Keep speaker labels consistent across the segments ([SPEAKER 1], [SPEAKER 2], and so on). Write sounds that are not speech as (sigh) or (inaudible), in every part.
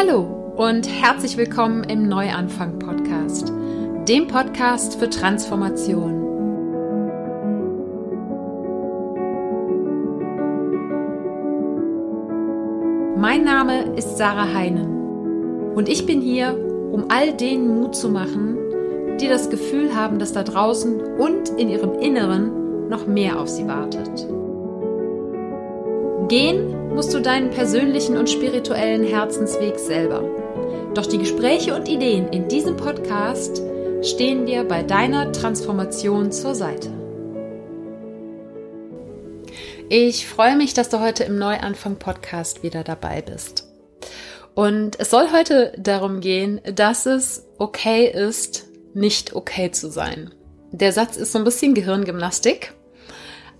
[SPEAKER 1] Hallo und herzlich willkommen im Neuanfang Podcast, dem Podcast für Transformation. Mein Name ist Sarah Heinen und ich bin hier, um all denen Mut zu machen, die das Gefühl haben, dass da draußen und in ihrem Inneren noch mehr auf sie wartet. Gehen musst du deinen persönlichen und spirituellen Herzensweg selber. Doch die Gespräche und Ideen in diesem Podcast stehen dir bei deiner Transformation zur Seite. Ich freue mich, dass du heute im Neuanfang Podcast wieder dabei bist. Und es soll heute darum gehen, dass es okay ist, nicht okay zu sein. Der Satz ist so ein bisschen Gehirngymnastik,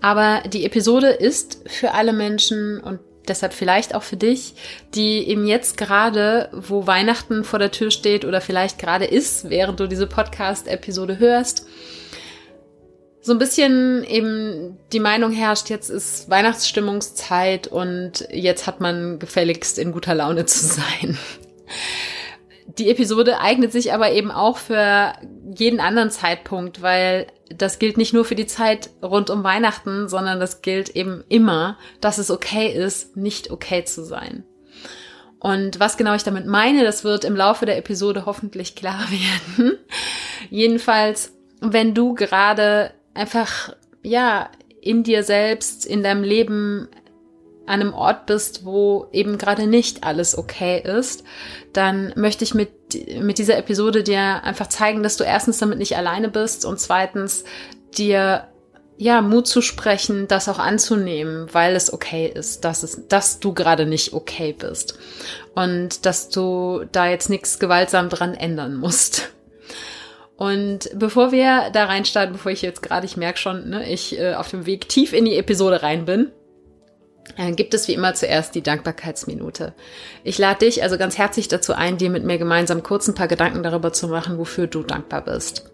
[SPEAKER 1] aber die Episode ist für alle Menschen und deshalb vielleicht auch für dich, die eben jetzt gerade, wo Weihnachten vor der Tür steht oder vielleicht gerade ist, während du diese Podcast-Episode hörst, so ein bisschen eben die Meinung herrscht, jetzt ist Weihnachtsstimmungszeit und jetzt hat man gefälligst in guter Laune zu sein. Die Episode eignet sich aber eben auch für jeden anderen Zeitpunkt, weil das gilt nicht nur für die Zeit rund um Weihnachten, sondern das gilt eben immer, dass es okay ist, nicht okay zu sein. Und was genau ich damit meine, das wird im Laufe der Episode hoffentlich klar (laughs) werden. Jedenfalls, wenn du gerade einfach, ja, in dir selbst, in deinem Leben an einem Ort bist, wo eben gerade nicht alles okay ist, dann möchte ich mit, mit dieser Episode dir einfach zeigen, dass du erstens damit nicht alleine bist und zweitens dir ja, Mut zu sprechen, das auch anzunehmen, weil es okay ist, dass es, dass du gerade nicht okay bist und dass du da jetzt nichts gewaltsam dran ändern musst. Und bevor wir da reinstarten, bevor ich jetzt gerade, ich merke schon, ne, ich äh, auf dem Weg tief in die Episode rein bin, gibt es wie immer zuerst die Dankbarkeitsminute. Ich lade dich also ganz herzlich dazu ein, dir mit mir gemeinsam kurz ein paar Gedanken darüber zu machen, wofür du dankbar bist.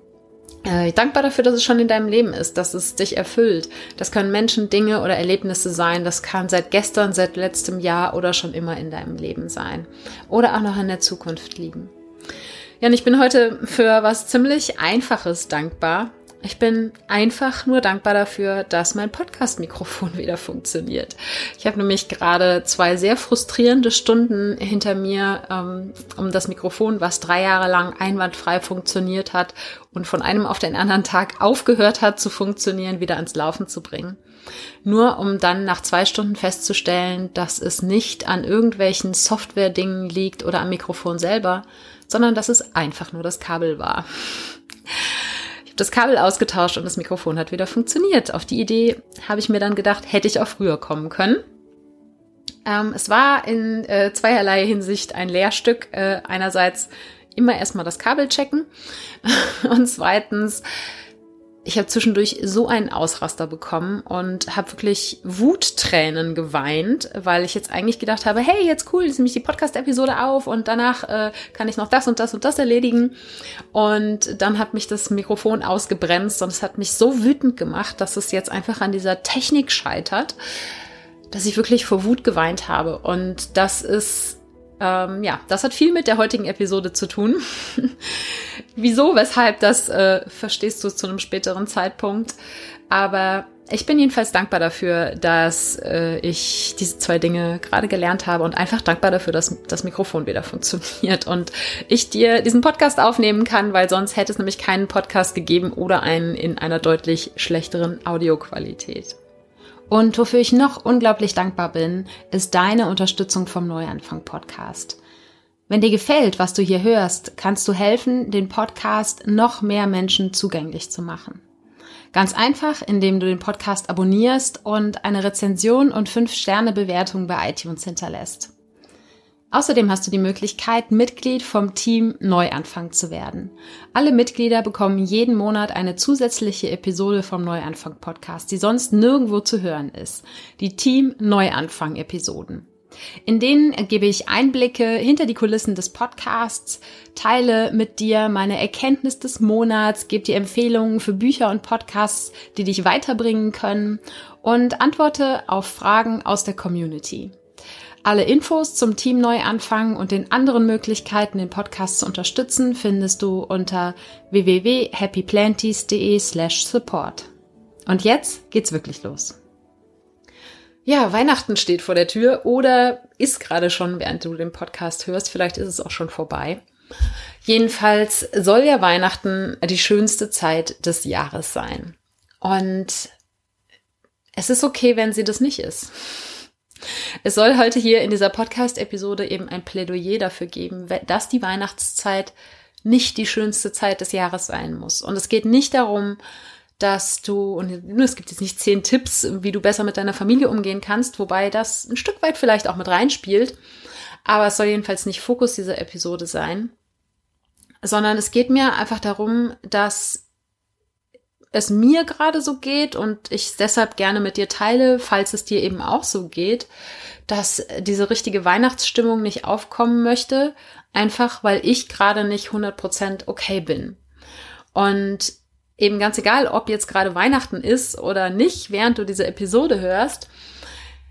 [SPEAKER 1] Äh, dankbar dafür, dass es schon in deinem Leben ist, dass es dich erfüllt. Das können Menschen, Dinge oder Erlebnisse sein. Das kann seit gestern, seit letztem Jahr oder schon immer in deinem Leben sein. Oder auch noch in der Zukunft liegen. Ja, und ich bin heute für was ziemlich Einfaches dankbar. Ich bin einfach nur dankbar dafür, dass mein Podcast-Mikrofon (laughs) wieder funktioniert. Ich habe nämlich gerade zwei sehr frustrierende Stunden hinter mir, ähm, um das Mikrofon, was drei Jahre lang einwandfrei funktioniert hat und von einem auf den anderen Tag aufgehört hat zu funktionieren, wieder ans Laufen zu bringen. Nur um dann nach zwei Stunden festzustellen, dass es nicht an irgendwelchen Software-Dingen liegt oder am Mikrofon selber, sondern dass es einfach nur das Kabel war. Das Kabel ausgetauscht und das Mikrofon hat wieder funktioniert. Auf die Idee habe ich mir dann gedacht, hätte ich auch früher kommen können. Ähm, es war in äh, zweierlei Hinsicht ein Lehrstück. Äh, einerseits immer erstmal das Kabel checken (laughs) und zweitens ich habe zwischendurch so einen Ausraster bekommen und habe wirklich Wuttränen geweint, weil ich jetzt eigentlich gedacht habe, hey, jetzt cool, jetzt nehme ich die Podcast-Episode auf und danach äh, kann ich noch das und das und das erledigen. Und dann hat mich das Mikrofon ausgebremst und es hat mich so wütend gemacht, dass es jetzt einfach an dieser Technik scheitert, dass ich wirklich vor Wut geweint habe. Und das ist ähm, ja, das hat viel mit der heutigen Episode zu tun. (laughs) Wieso, weshalb, das äh, verstehst du zu einem späteren Zeitpunkt. Aber ich bin jedenfalls dankbar dafür, dass äh, ich diese zwei Dinge gerade gelernt habe und einfach dankbar dafür, dass das Mikrofon wieder funktioniert und ich dir diesen Podcast aufnehmen kann, weil sonst hätte es nämlich keinen Podcast gegeben oder einen in einer deutlich schlechteren Audioqualität. Und wofür ich noch unglaublich dankbar bin, ist deine Unterstützung vom Neuanfang Podcast. Wenn dir gefällt, was du hier hörst, kannst du helfen, den Podcast noch mehr Menschen zugänglich zu machen. Ganz einfach, indem du den Podcast abonnierst und eine Rezension und 5-Sterne-Bewertung bei iTunes hinterlässt. Außerdem hast du die Möglichkeit, Mitglied vom Team Neuanfang zu werden. Alle Mitglieder bekommen jeden Monat eine zusätzliche Episode vom Neuanfang Podcast, die sonst nirgendwo zu hören ist. Die Team Neuanfang Episoden. In denen gebe ich Einblicke hinter die Kulissen des Podcasts, teile mit dir meine Erkenntnis des Monats, gebe dir Empfehlungen für Bücher und Podcasts, die dich weiterbringen können und antworte auf Fragen aus der Community. Alle Infos zum Team Neuanfang und den anderen Möglichkeiten, den Podcast zu unterstützen, findest du unter www.happyplanties.de slash support. Und jetzt geht's wirklich los. Ja, Weihnachten steht vor der Tür oder ist gerade schon, während du den Podcast hörst. Vielleicht ist es auch schon vorbei. Jedenfalls soll ja Weihnachten die schönste Zeit des Jahres sein. Und es ist okay, wenn sie das nicht ist. Es soll heute hier in dieser Podcast-Episode eben ein Plädoyer dafür geben, dass die Weihnachtszeit nicht die schönste Zeit des Jahres sein muss. Und es geht nicht darum, dass du, und es gibt jetzt nicht zehn Tipps, wie du besser mit deiner Familie umgehen kannst, wobei das ein Stück weit vielleicht auch mit reinspielt. Aber es soll jedenfalls nicht Fokus dieser Episode sein, sondern es geht mir einfach darum, dass es mir gerade so geht und ich es deshalb gerne mit dir teile, falls es dir eben auch so geht, dass diese richtige Weihnachtsstimmung nicht aufkommen möchte, einfach weil ich gerade nicht 100% okay bin. Und eben ganz egal, ob jetzt gerade Weihnachten ist oder nicht, während du diese Episode hörst,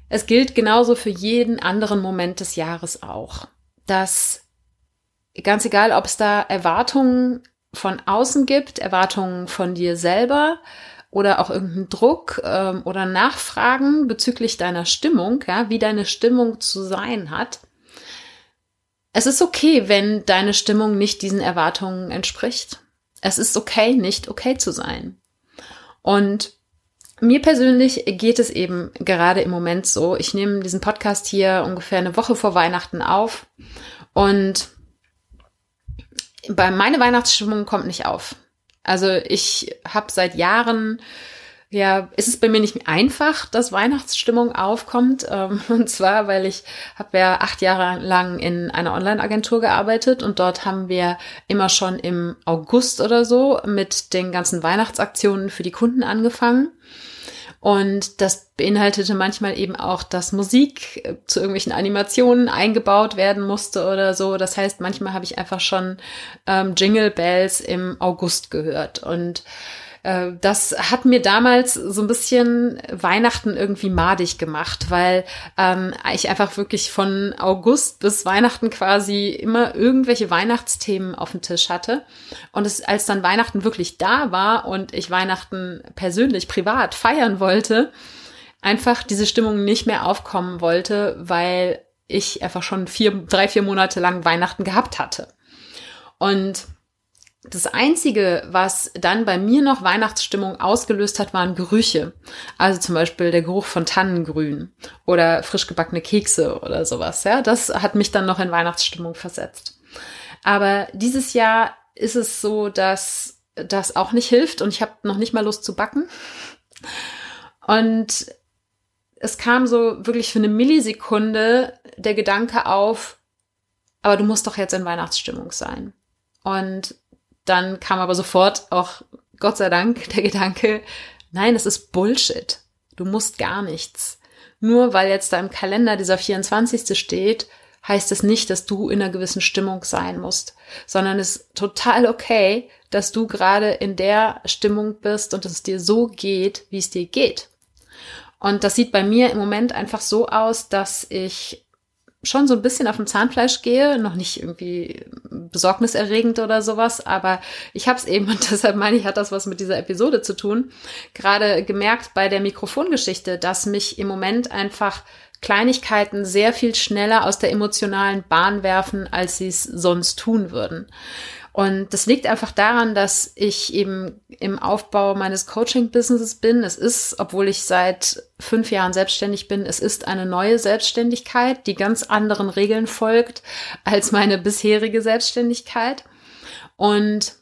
[SPEAKER 1] es gilt genauso für jeden anderen Moment des Jahres auch, dass ganz egal, ob es da Erwartungen von außen gibt, Erwartungen von dir selber oder auch irgendeinen Druck ähm, oder Nachfragen bezüglich deiner Stimmung, ja, wie deine Stimmung zu sein hat. Es ist okay, wenn deine Stimmung nicht diesen Erwartungen entspricht. Es ist okay, nicht okay zu sein. Und mir persönlich geht es eben gerade im Moment so. Ich nehme diesen Podcast hier ungefähr eine Woche vor Weihnachten auf und bei meine Weihnachtsstimmung kommt nicht auf. Also ich habe seit Jahren ja, ist es bei mir nicht einfach, dass Weihnachtsstimmung aufkommt. Ähm, (laughs) und zwar, weil ich habe ja acht Jahre lang in einer Online-Agentur gearbeitet und dort haben wir immer schon im August oder so mit den ganzen Weihnachtsaktionen für die Kunden angefangen. Und das beinhaltete manchmal eben auch, dass Musik äh, zu irgendwelchen Animationen eingebaut werden musste oder so. Das heißt, manchmal habe ich einfach schon ähm, Jingle Bells im August gehört. Und äh, das hat mir damals so ein bisschen Weihnachten irgendwie madig gemacht, weil ähm, ich einfach wirklich von August bis Weihnachten quasi immer irgendwelche Weihnachtsthemen auf dem Tisch hatte. Und es, als dann Weihnachten wirklich da war und ich Weihnachten persönlich, privat feiern wollte, einfach diese Stimmung nicht mehr aufkommen wollte, weil ich einfach schon vier, drei, vier Monate lang Weihnachten gehabt hatte. Und das Einzige, was dann bei mir noch Weihnachtsstimmung ausgelöst hat, waren Gerüche. Also zum Beispiel der Geruch von Tannengrün oder frisch gebackene Kekse oder sowas. Ja, das hat mich dann noch in Weihnachtsstimmung versetzt. Aber dieses Jahr ist es so, dass das auch nicht hilft und ich habe noch nicht mal Lust zu backen. Und es kam so wirklich für eine Millisekunde der Gedanke auf, aber du musst doch jetzt in Weihnachtsstimmung sein. Und dann kam aber sofort auch, Gott sei Dank, der Gedanke, nein, es ist Bullshit. Du musst gar nichts. Nur weil jetzt da im Kalender dieser 24. steht, heißt es nicht, dass du in einer gewissen Stimmung sein musst, sondern es ist total okay, dass du gerade in der Stimmung bist und dass es dir so geht, wie es dir geht. Und das sieht bei mir im Moment einfach so aus, dass ich schon so ein bisschen auf dem Zahnfleisch gehe, noch nicht irgendwie besorgniserregend oder sowas, aber ich habe es eben und (laughs) deshalb meine ich, hat das was mit dieser Episode zu tun, gerade gemerkt bei der Mikrofongeschichte, dass mich im Moment einfach Kleinigkeiten sehr viel schneller aus der emotionalen Bahn werfen, als sie es sonst tun würden. Und das liegt einfach daran, dass ich eben im Aufbau meines Coaching-Businesses bin. Es ist, obwohl ich seit fünf Jahren selbstständig bin, es ist eine neue Selbstständigkeit, die ganz anderen Regeln folgt als meine bisherige Selbstständigkeit. Und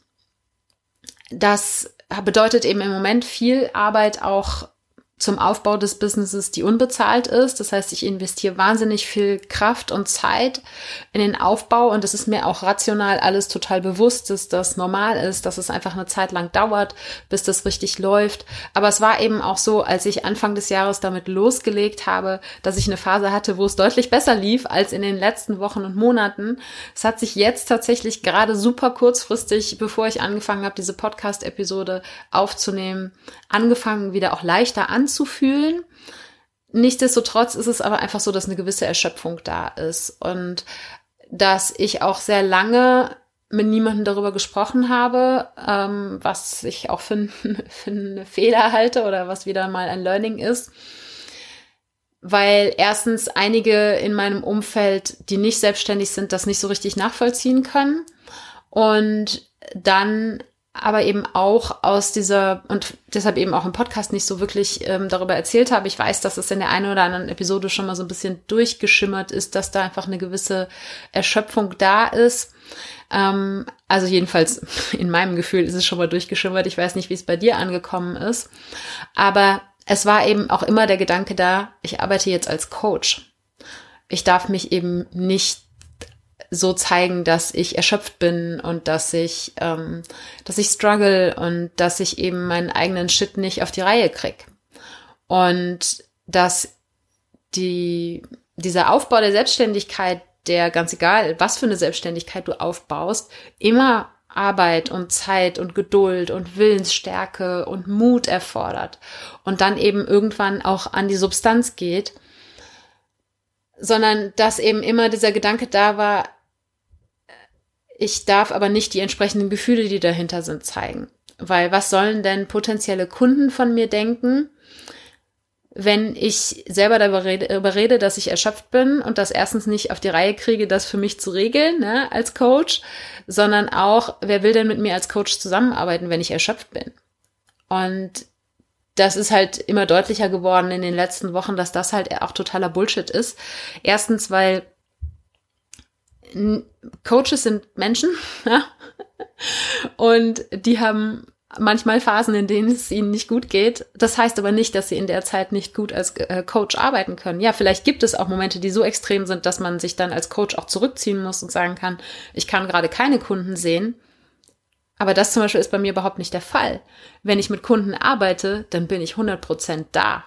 [SPEAKER 1] das bedeutet eben im Moment viel Arbeit auch zum Aufbau des Businesses, die unbezahlt ist. Das heißt, ich investiere wahnsinnig viel Kraft und Zeit in den Aufbau und es ist mir auch rational alles total bewusst, dass das normal ist, dass es einfach eine Zeit lang dauert, bis das richtig läuft. Aber es war eben auch so, als ich Anfang des Jahres damit losgelegt habe, dass ich eine Phase hatte, wo es deutlich besser lief als in den letzten Wochen und Monaten. Es hat sich jetzt tatsächlich gerade super kurzfristig, bevor ich angefangen habe, diese Podcast-Episode aufzunehmen, angefangen, wieder auch leichter an anzufühlen. nichtsdestotrotz ist es aber einfach so, dass eine gewisse Erschöpfung da ist und dass ich auch sehr lange mit niemandem darüber gesprochen habe, ähm, was ich auch für, (laughs) für einen Fehler halte oder was wieder mal ein Learning ist. Weil erstens einige in meinem Umfeld, die nicht selbstständig sind, das nicht so richtig nachvollziehen können. Und dann aber eben auch aus dieser und deshalb eben auch im Podcast nicht so wirklich ähm, darüber erzählt habe. Ich weiß, dass es in der einen oder anderen Episode schon mal so ein bisschen durchgeschimmert ist, dass da einfach eine gewisse Erschöpfung da ist. Ähm, also jedenfalls (laughs) in meinem Gefühl ist es schon mal durchgeschimmert. Ich weiß nicht, wie es bei dir angekommen ist. Aber es war eben auch immer der Gedanke da, ich arbeite jetzt als Coach. Ich darf mich eben nicht so zeigen, dass ich erschöpft bin und dass ich, ähm, dass ich struggle und dass ich eben meinen eigenen Shit nicht auf die Reihe krieg. Und dass die, dieser Aufbau der Selbstständigkeit, der ganz egal, was für eine Selbstständigkeit du aufbaust, immer Arbeit und Zeit und Geduld und Willensstärke und Mut erfordert und dann eben irgendwann auch an die Substanz geht, sondern dass eben immer dieser Gedanke da war, ich darf aber nicht die entsprechenden Gefühle, die dahinter sind, zeigen. Weil was sollen denn potenzielle Kunden von mir denken, wenn ich selber darüber rede, darüber rede, dass ich erschöpft bin und das erstens nicht auf die Reihe kriege, das für mich zu regeln, ne, als Coach, sondern auch, wer will denn mit mir als Coach zusammenarbeiten, wenn ich erschöpft bin? Und das ist halt immer deutlicher geworden in den letzten Wochen, dass das halt auch totaler Bullshit ist. Erstens, weil Coaches sind Menschen, (laughs) ja, und die haben manchmal Phasen, in denen es ihnen nicht gut geht. Das heißt aber nicht, dass sie in der Zeit nicht gut als äh, Coach arbeiten können. Ja, vielleicht gibt es auch Momente, die so extrem sind, dass man sich dann als Coach auch zurückziehen muss und sagen kann, ich kann gerade keine Kunden sehen. Aber das zum Beispiel ist bei mir überhaupt nicht der Fall. Wenn ich mit Kunden arbeite, dann bin ich 100% da.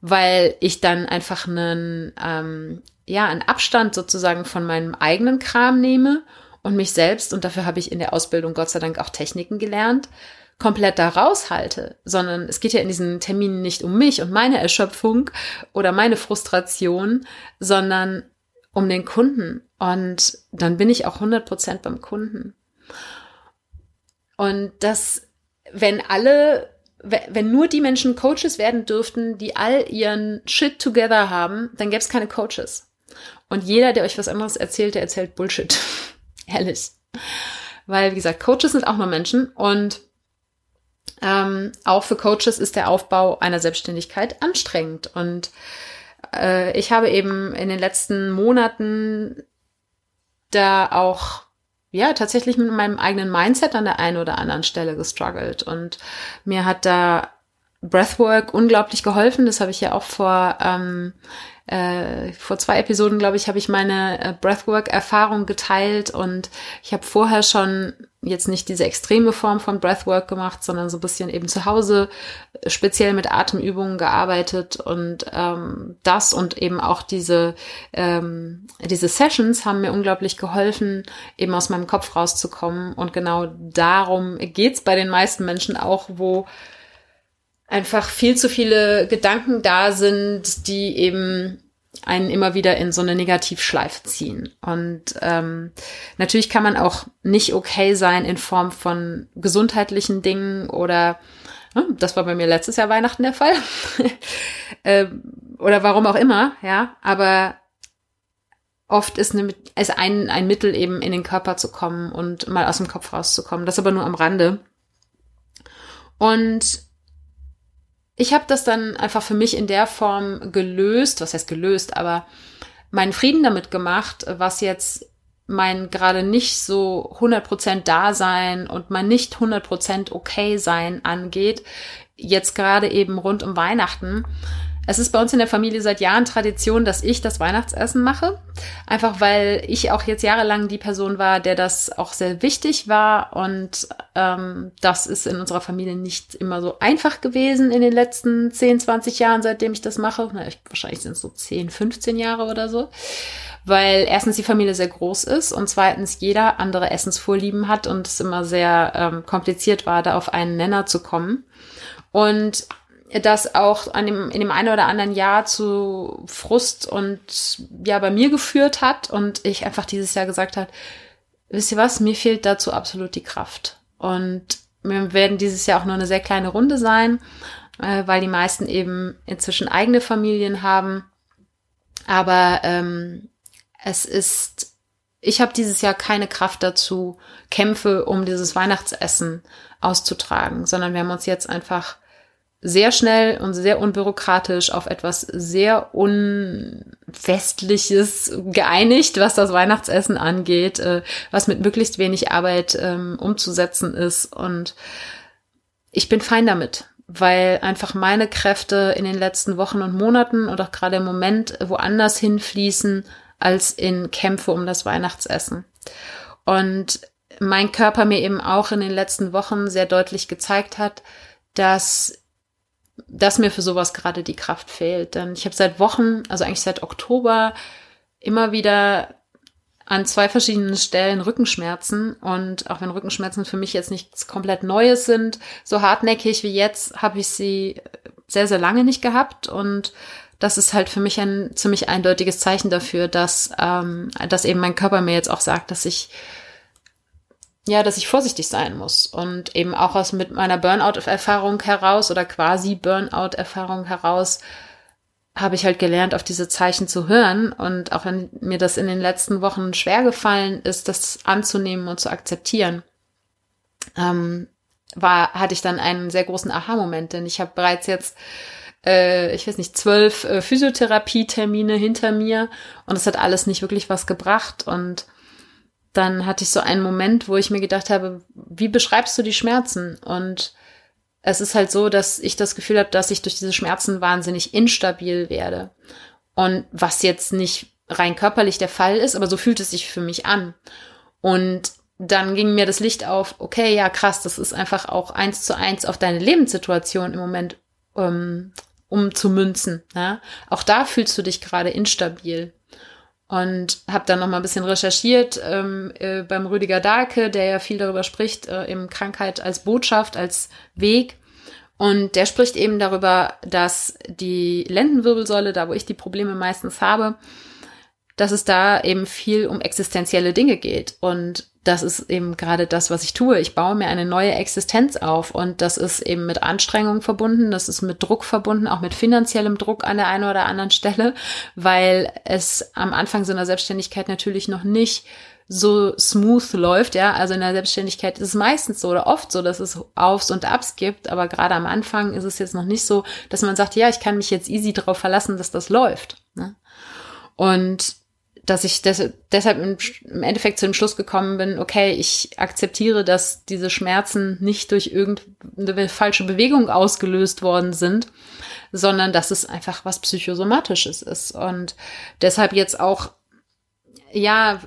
[SPEAKER 1] Weil ich dann einfach einen, ähm, ja, einen Abstand sozusagen von meinem eigenen Kram nehme und mich selbst, und dafür habe ich in der Ausbildung Gott sei Dank auch Techniken gelernt, komplett da raushalte, sondern es geht ja in diesen Terminen nicht um mich und meine Erschöpfung oder meine Frustration, sondern um den Kunden. Und dann bin ich auch 100 Prozent beim Kunden. Und das, wenn alle, wenn nur die Menschen Coaches werden dürften, die all ihren Shit together haben, dann gäbe es keine Coaches. Und jeder, der euch was anderes erzählt, der erzählt Bullshit. (laughs) Ehrlich. Weil, wie gesagt, Coaches sind auch nur Menschen und ähm, auch für Coaches ist der Aufbau einer Selbstständigkeit anstrengend. Und äh, ich habe eben in den letzten Monaten da auch ja tatsächlich mit meinem eigenen Mindset an der einen oder anderen Stelle gestruggelt. Und mir hat da Breathwork unglaublich geholfen. Das habe ich ja auch vor ähm, äh, vor zwei Episoden, glaube ich, habe ich meine äh, Breathwork-Erfahrung geteilt und ich habe vorher schon jetzt nicht diese extreme Form von Breathwork gemacht, sondern so ein bisschen eben zu Hause äh, speziell mit Atemübungen gearbeitet und ähm, das und eben auch diese ähm, diese Sessions haben mir unglaublich geholfen, eben aus meinem Kopf rauszukommen und genau darum geht's bei den meisten Menschen auch, wo einfach viel zu viele Gedanken da sind, die eben einen immer wieder in so eine Negativschleife ziehen. Und ähm, natürlich kann man auch nicht okay sein in Form von gesundheitlichen Dingen oder hm, das war bei mir letztes Jahr Weihnachten der Fall. (laughs) ähm, oder warum auch immer, ja. Aber oft ist, eine, ist ein, ein Mittel eben in den Körper zu kommen und mal aus dem Kopf rauszukommen. Das aber nur am Rande. Und ich habe das dann einfach für mich in der Form gelöst, was heißt gelöst, aber meinen Frieden damit gemacht, was jetzt mein gerade nicht so 100% Dasein und mein nicht 100% okay sein angeht, jetzt gerade eben rund um Weihnachten, es ist bei uns in der Familie seit Jahren Tradition, dass ich das Weihnachtsessen mache. Einfach weil ich auch jetzt jahrelang die Person war, der das auch sehr wichtig war. Und ähm, das ist in unserer Familie nicht immer so einfach gewesen in den letzten 10, 20 Jahren, seitdem ich das mache. Na, ich, wahrscheinlich sind es so 10, 15 Jahre oder so. Weil erstens die Familie sehr groß ist und zweitens jeder andere Essensvorlieben hat und es immer sehr ähm, kompliziert war, da auf einen Nenner zu kommen. Und das auch an dem, in dem einen oder anderen Jahr zu Frust und ja bei mir geführt hat und ich einfach dieses Jahr gesagt hat, wisst ihr was, mir fehlt dazu absolut die Kraft. Und wir werden dieses Jahr auch nur eine sehr kleine Runde sein, äh, weil die meisten eben inzwischen eigene Familien haben. Aber ähm, es ist, ich habe dieses Jahr keine Kraft dazu, Kämpfe um dieses Weihnachtsessen auszutragen, sondern wir haben uns jetzt einfach sehr schnell und sehr unbürokratisch auf etwas sehr unfestliches geeinigt, was das Weihnachtsessen angeht, äh, was mit möglichst wenig Arbeit ähm, umzusetzen ist. Und ich bin fein damit, weil einfach meine Kräfte in den letzten Wochen und Monaten und auch gerade im Moment woanders hinfließen als in Kämpfe um das Weihnachtsessen. Und mein Körper mir eben auch in den letzten Wochen sehr deutlich gezeigt hat, dass dass mir für sowas gerade die Kraft fehlt. Denn ich habe seit Wochen, also eigentlich seit Oktober, immer wieder an zwei verschiedenen Stellen Rückenschmerzen. Und auch wenn Rückenschmerzen für mich jetzt nichts komplett Neues sind, so hartnäckig wie jetzt habe ich sie sehr, sehr lange nicht gehabt. Und das ist halt für mich ein ziemlich eindeutiges Zeichen dafür, dass, ähm, dass eben mein Körper mir jetzt auch sagt, dass ich ja, dass ich vorsichtig sein muss und eben auch aus mit meiner Burnout-Erfahrung heraus oder quasi Burnout-Erfahrung heraus habe ich halt gelernt, auf diese Zeichen zu hören. Und auch wenn mir das in den letzten Wochen schwer gefallen ist, das anzunehmen und zu akzeptieren, ähm, war hatte ich dann einen sehr großen Aha-Moment, denn ich habe bereits jetzt äh, ich weiß nicht, zwölf äh, Physiotherapie-Termine hinter mir und es hat alles nicht wirklich was gebracht. Und dann hatte ich so einen Moment, wo ich mir gedacht habe, wie beschreibst du die Schmerzen? Und es ist halt so, dass ich das Gefühl habe, dass ich durch diese Schmerzen wahnsinnig instabil werde. Und was jetzt nicht rein körperlich der Fall ist, aber so fühlt es sich für mich an. Und dann ging mir das Licht auf, okay, ja, krass, das ist einfach auch eins zu eins auf deine Lebenssituation im Moment ähm, umzumünzen. Ja? Auch da fühlst du dich gerade instabil und habe dann noch mal ein bisschen recherchiert ähm, äh, beim Rüdiger Dahlke, der ja viel darüber spricht, äh, eben Krankheit als Botschaft, als Weg. Und der spricht eben darüber, dass die Lendenwirbelsäule, da wo ich die Probleme meistens habe, dass es da eben viel um existenzielle Dinge geht. Und das ist eben gerade das, was ich tue. Ich baue mir eine neue Existenz auf und das ist eben mit Anstrengung verbunden, das ist mit Druck verbunden, auch mit finanziellem Druck an der einen oder anderen Stelle, weil es am Anfang so einer Selbstständigkeit natürlich noch nicht so smooth läuft, ja. Also in der Selbstständigkeit ist es meistens so oder oft so, dass es Aufs und Abs gibt, aber gerade am Anfang ist es jetzt noch nicht so, dass man sagt, ja, ich kann mich jetzt easy darauf verlassen, dass das läuft. Ne? Und dass ich des, deshalb im, im, Endeffekt zu dem Schluss gekommen bin, okay, ich akzeptiere, dass diese Schmerzen nicht durch irgendeine falsche Bewegung ausgelöst worden sind, sondern dass es einfach was Psychosomatisches ist. Und deshalb jetzt auch, ja,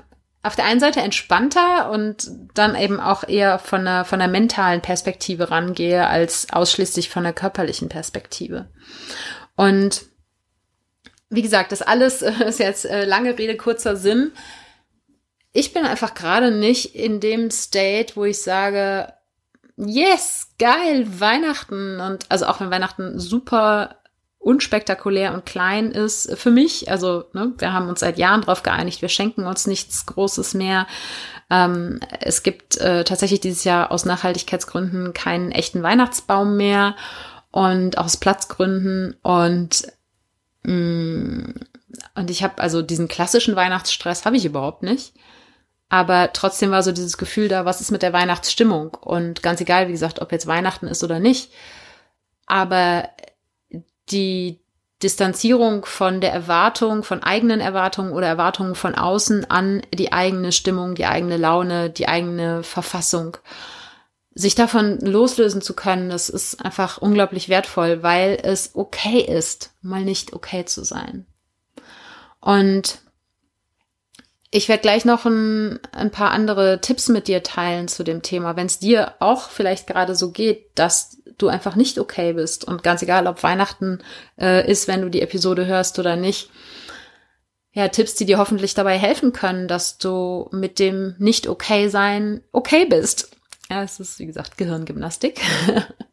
[SPEAKER 1] auf der einen Seite entspannter und dann eben auch eher von einer, von einer mentalen Perspektive rangehe, als ausschließlich von der körperlichen Perspektive. Und wie gesagt, das alles äh, ist jetzt äh, lange Rede, kurzer Sinn. Ich bin einfach gerade nicht in dem State, wo ich sage, yes, geil, Weihnachten. Und also auch wenn Weihnachten super unspektakulär und klein ist für mich. Also ne, wir haben uns seit Jahren darauf geeinigt, wir schenken uns nichts Großes mehr. Ähm, es gibt äh, tatsächlich dieses Jahr aus Nachhaltigkeitsgründen keinen echten Weihnachtsbaum mehr und aus Platzgründen. Und und ich habe also diesen klassischen Weihnachtsstress habe ich überhaupt nicht. Aber trotzdem war so dieses Gefühl da, was ist mit der Weihnachtsstimmung? Und ganz egal, wie gesagt, ob jetzt Weihnachten ist oder nicht. Aber die Distanzierung von der Erwartung, von eigenen Erwartungen oder Erwartungen von außen an die eigene Stimmung, die eigene Laune, die eigene Verfassung sich davon loslösen zu können, das ist einfach unglaublich wertvoll, weil es okay ist, mal nicht okay zu sein. Und ich werde gleich noch ein, ein, paar andere Tipps mit dir teilen zu dem Thema, wenn es dir auch vielleicht gerade so geht, dass du einfach nicht okay bist und ganz egal, ob Weihnachten äh, ist, wenn du die Episode hörst oder nicht. Ja, Tipps, die dir hoffentlich dabei helfen können, dass du mit dem nicht okay sein okay bist ja, es ist, wie gesagt, Gehirngymnastik.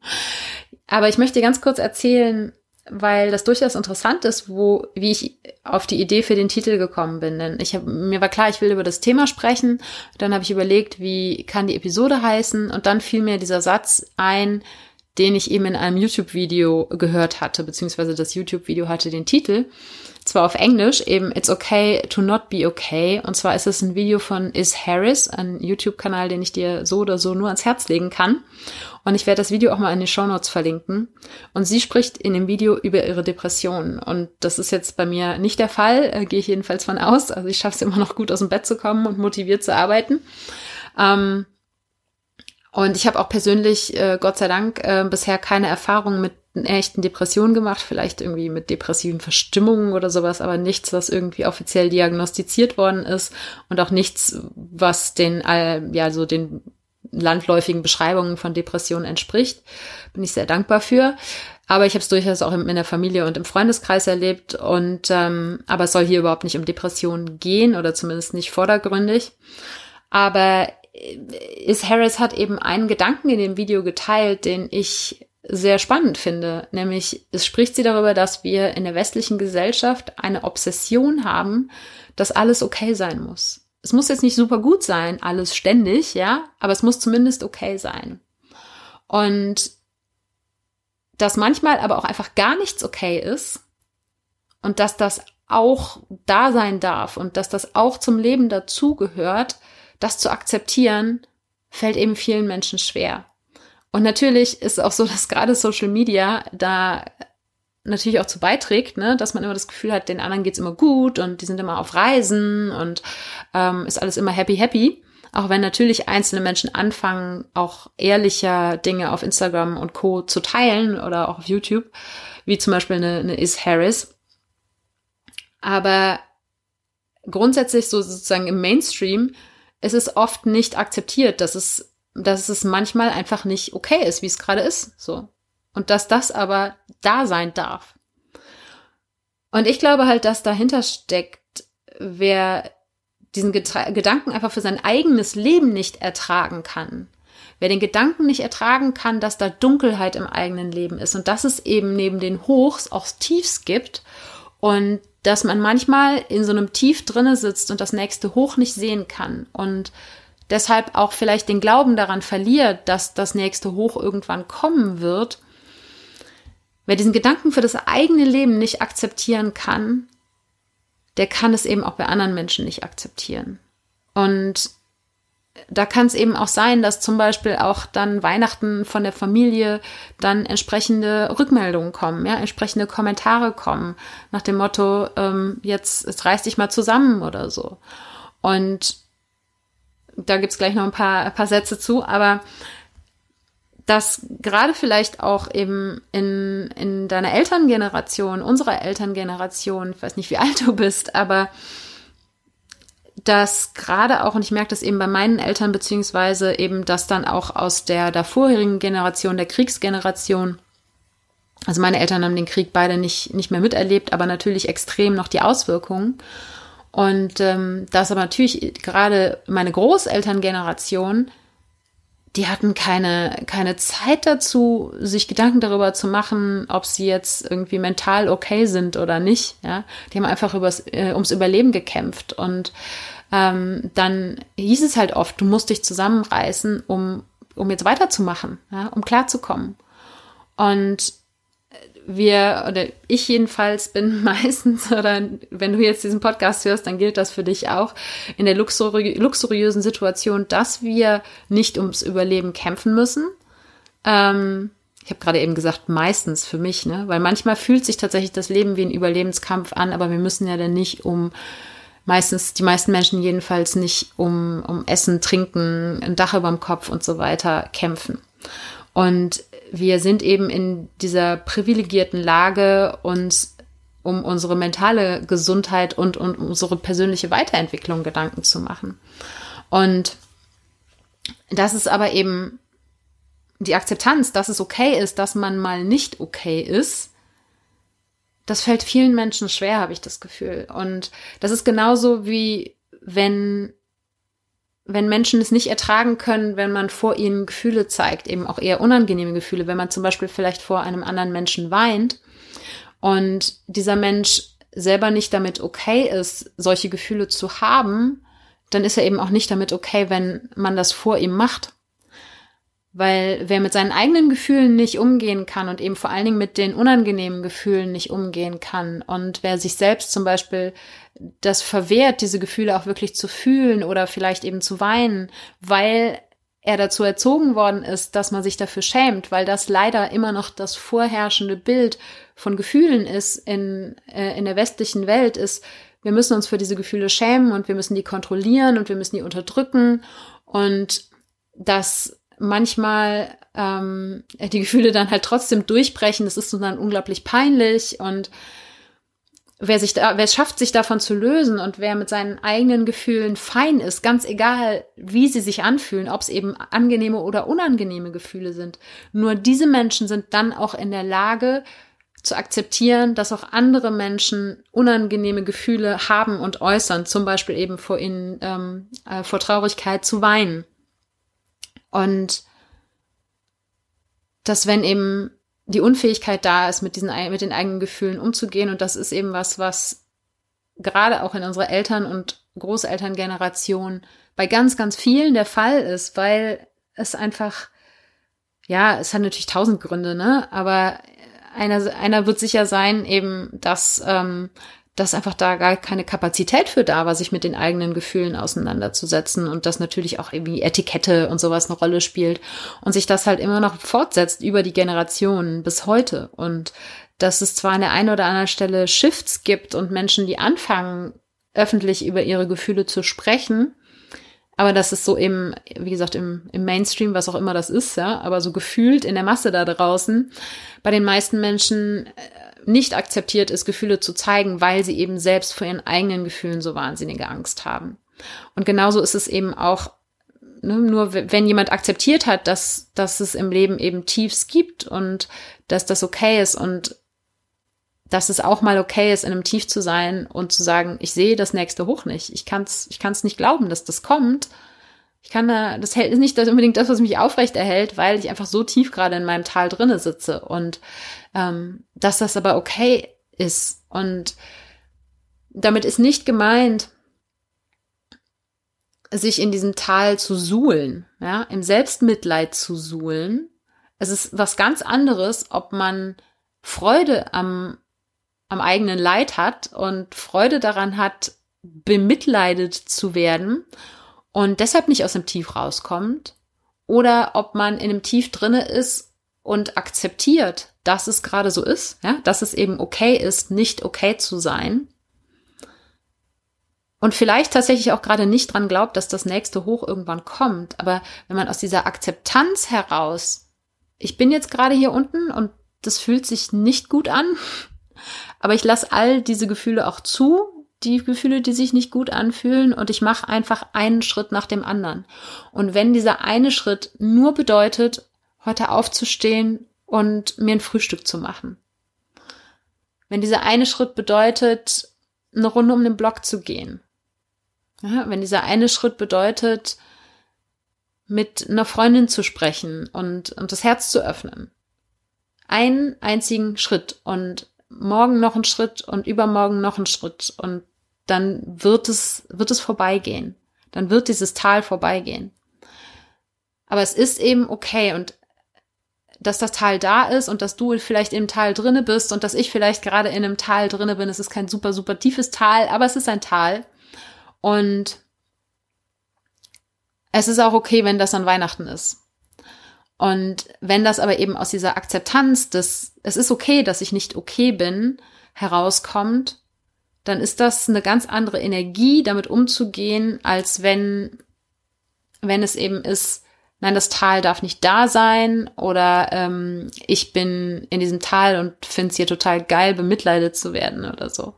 [SPEAKER 1] (laughs) Aber ich möchte ganz kurz erzählen, weil das durchaus interessant ist, wo, wie ich auf die Idee für den Titel gekommen bin. Denn ich hab, mir war klar, ich will über das Thema sprechen. Dann habe ich überlegt, wie kann die Episode heißen? Und dann fiel mir dieser Satz ein, den ich eben in einem YouTube-Video gehört hatte, beziehungsweise das YouTube-Video hatte den Titel zwar auf Englisch, eben It's okay to not be okay. Und zwar ist es ein Video von Is Harris, ein YouTube-Kanal, den ich dir so oder so nur ans Herz legen kann. Und ich werde das Video auch mal in den Show Notes verlinken. Und sie spricht in dem Video über ihre Depressionen. Und das ist jetzt bei mir nicht der Fall, äh, gehe ich jedenfalls von aus. Also ich schaffe es immer noch gut aus dem Bett zu kommen und motiviert zu arbeiten. Ähm, und ich habe auch persönlich, äh, Gott sei Dank, äh, bisher keine Erfahrung mit echten Depressionen gemacht, vielleicht irgendwie mit depressiven Verstimmungen oder sowas, aber nichts, was irgendwie offiziell diagnostiziert worden ist und auch nichts, was den, äh, ja, so den landläufigen Beschreibungen von Depressionen entspricht. Bin ich sehr dankbar für. Aber ich habe es durchaus auch in, der Familie und im Freundeskreis erlebt. Und ähm, aber es soll hier überhaupt nicht um Depressionen gehen oder zumindest nicht vordergründig. Aber äh, Is Harris hat eben einen Gedanken in dem Video geteilt, den ich sehr spannend finde. Nämlich, es spricht sie darüber, dass wir in der westlichen Gesellschaft eine Obsession haben, dass alles okay sein muss. Es muss jetzt nicht super gut sein, alles ständig, ja, aber es muss zumindest okay sein. Und dass manchmal aber auch einfach gar nichts okay ist und dass das auch da sein darf und dass das auch zum Leben dazugehört, das zu akzeptieren, fällt eben vielen Menschen schwer. Und natürlich ist auch so, (laughs) dass gerade Social Media da natürlich auch zu beiträgt, ne, dass man immer das Gefühl hat, den anderen geht's immer gut und die sind immer auf Reisen und ähm, ist alles immer happy, happy. Auch wenn natürlich einzelne Menschen anfangen, auch ehrlicher Dinge auf Instagram und Co. zu teilen oder auch auf YouTube, wie zum Beispiel eine, eine Is Harris. Aber grundsätzlich so sozusagen im Mainstream ist es oft nicht akzeptiert, dass es dass es manchmal einfach nicht okay ist, wie es gerade ist, so. Und dass das aber da sein darf. Und ich glaube halt, dass dahinter steckt, wer diesen Getra Gedanken einfach für sein eigenes Leben nicht ertragen kann. Wer den Gedanken nicht ertragen kann, dass da Dunkelheit im eigenen Leben ist und dass es eben neben den Hochs auch Tiefs gibt und dass man manchmal in so einem Tief drinne sitzt und das nächste Hoch nicht sehen kann und deshalb auch vielleicht den Glauben daran verliert, dass das nächste Hoch irgendwann kommen wird, wer diesen Gedanken für das eigene Leben nicht akzeptieren kann, der kann es eben auch bei anderen Menschen nicht akzeptieren. Und da kann es eben auch sein, dass zum Beispiel auch dann Weihnachten von der Familie dann entsprechende Rückmeldungen kommen, ja, entsprechende Kommentare kommen, nach dem Motto, ähm, jetzt, jetzt reiß dich mal zusammen oder so. Und da gibt's gleich noch ein paar, ein paar Sätze zu, aber dass gerade vielleicht auch eben in, in deiner Elterngeneration, unserer Elterngeneration, ich weiß nicht, wie alt du bist, aber dass gerade auch, und ich merke das eben bei meinen Eltern, beziehungsweise eben das dann auch aus der davorigen Generation, der Kriegsgeneration, also meine Eltern haben den Krieg beide nicht, nicht mehr miterlebt, aber natürlich extrem noch die Auswirkungen. Und ähm, das aber natürlich gerade meine Großelterngeneration, die hatten keine, keine Zeit dazu, sich Gedanken darüber zu machen, ob sie jetzt irgendwie mental okay sind oder nicht. Ja? Die haben einfach übers, äh, ums Überleben gekämpft. Und ähm, dann hieß es halt oft, du musst dich zusammenreißen, um, um jetzt weiterzumachen, ja? um klarzukommen. Und wir oder ich jedenfalls bin (laughs) meistens oder wenn du jetzt diesen Podcast hörst, dann gilt das für dich auch in der luxuri luxuriösen Situation, dass wir nicht ums Überleben kämpfen müssen. Ähm, ich habe gerade eben gesagt, meistens für mich, ne? Weil manchmal fühlt sich tatsächlich das Leben wie ein Überlebenskampf an, aber wir müssen ja dann nicht um meistens, die meisten Menschen jedenfalls nicht um, um Essen, Trinken, ein Dach über dem Kopf und so weiter kämpfen. Und wir sind eben in dieser privilegierten Lage, uns um unsere mentale Gesundheit und, und unsere persönliche Weiterentwicklung Gedanken zu machen. Und das ist aber eben die Akzeptanz, dass es okay ist, dass man mal nicht okay ist, das fällt vielen Menschen schwer, habe ich das Gefühl. Und das ist genauso wie wenn wenn Menschen es nicht ertragen können, wenn man vor ihnen Gefühle zeigt, eben auch eher unangenehme Gefühle, wenn man zum Beispiel vielleicht vor einem anderen Menschen weint und dieser Mensch selber nicht damit okay ist, solche Gefühle zu haben, dann ist er eben auch nicht damit okay, wenn man das vor ihm macht. Weil wer mit seinen eigenen Gefühlen nicht umgehen kann und eben vor allen Dingen mit den unangenehmen Gefühlen nicht umgehen kann und wer sich selbst zum Beispiel das verwehrt, diese Gefühle auch wirklich zu fühlen oder vielleicht eben zu weinen, weil er dazu erzogen worden ist, dass man sich dafür schämt, weil das leider immer noch das vorherrschende Bild von Gefühlen ist in, äh, in der westlichen Welt, ist, wir müssen uns für diese Gefühle schämen und wir müssen die kontrollieren und wir müssen die unterdrücken und dass manchmal ähm, die Gefühle dann halt trotzdem durchbrechen, das ist dann unglaublich peinlich und wer sich da, wer es schafft, sich davon zu lösen und wer mit seinen eigenen Gefühlen fein ist, ganz egal, wie sie sich anfühlen, ob es eben angenehme oder unangenehme Gefühle sind. Nur diese Menschen sind dann auch in der Lage, zu akzeptieren, dass auch andere Menschen unangenehme Gefühle haben und äußern, zum Beispiel eben vor ihnen, ähm, äh, vor Traurigkeit zu weinen. Und dass wenn eben die Unfähigkeit da ist, mit diesen, mit den eigenen Gefühlen umzugehen. Und das ist eben was, was gerade auch in unserer Eltern- und Großelterngeneration bei ganz, ganz vielen der Fall ist, weil es einfach, ja, es hat natürlich tausend Gründe, ne? Aber einer, einer wird sicher sein, eben, dass ähm, dass einfach da gar keine Kapazität für da war, sich mit den eigenen Gefühlen auseinanderzusetzen und dass natürlich auch irgendwie Etikette und sowas eine Rolle spielt und sich das halt immer noch fortsetzt über die Generationen bis heute. Und dass es zwar an der einen oder anderen Stelle Shifts gibt und Menschen, die anfangen, öffentlich über ihre Gefühle zu sprechen, aber das ist so im, wie gesagt, im, im Mainstream, was auch immer das ist, ja, aber so gefühlt in der Masse da draußen, bei den meisten Menschen äh, nicht akzeptiert ist, Gefühle zu zeigen, weil sie eben selbst vor ihren eigenen Gefühlen so wahnsinnige Angst haben. Und genauso ist es eben auch, ne, nur wenn jemand akzeptiert hat, dass, dass es im Leben eben Tiefs gibt und dass das okay ist und dass es auch mal okay ist, in einem Tief zu sein und zu sagen, ich sehe das nächste Hoch nicht. Ich kann es ich kann's nicht glauben, dass das kommt. Ich kann da, das ist nicht das unbedingt das, was mich aufrecht erhält, weil ich einfach so tief gerade in meinem Tal drinne sitze und ähm, dass das aber okay ist. Und damit ist nicht gemeint, sich in diesem Tal zu suhlen, ja, im Selbstmitleid zu suhlen. Es ist was ganz anderes, ob man Freude am, am eigenen Leid hat und Freude daran hat, bemitleidet zu werden und deshalb nicht aus dem Tief rauskommt oder ob man in einem Tief drinne ist und akzeptiert, dass es gerade so ist, ja, dass es eben okay ist, nicht okay zu sein. Und vielleicht tatsächlich auch gerade nicht dran glaubt, dass das nächste Hoch irgendwann kommt. Aber wenn man aus dieser Akzeptanz heraus, ich bin jetzt gerade hier unten und das fühlt sich nicht gut an, (laughs) aber ich lasse all diese Gefühle auch zu, die Gefühle, die sich nicht gut anfühlen und ich mache einfach einen Schritt nach dem anderen. Und wenn dieser eine Schritt nur bedeutet, heute aufzustehen und mir ein Frühstück zu machen. Wenn dieser eine Schritt bedeutet, eine Runde um den Block zu gehen. Ja, wenn dieser eine Schritt bedeutet, mit einer Freundin zu sprechen und, und das Herz zu öffnen. Einen einzigen Schritt und morgen noch einen Schritt und übermorgen noch einen Schritt und dann wird es, wird es vorbeigehen. Dann wird dieses Tal vorbeigehen. Aber es ist eben okay und dass das Tal da ist und dass du vielleicht im Tal drinne bist und dass ich vielleicht gerade in einem Tal drinne bin. Es ist kein super, super tiefes Tal, aber es ist ein Tal. Und es ist auch okay, wenn das an Weihnachten ist. Und wenn das aber eben aus dieser Akzeptanz des, es ist okay, dass ich nicht okay bin, herauskommt, dann ist das eine ganz andere Energie, damit umzugehen, als wenn, wenn es eben ist, nein, das Tal darf nicht da sein oder ähm, ich bin in diesem Tal und finde es hier total geil, bemitleidet zu werden oder so.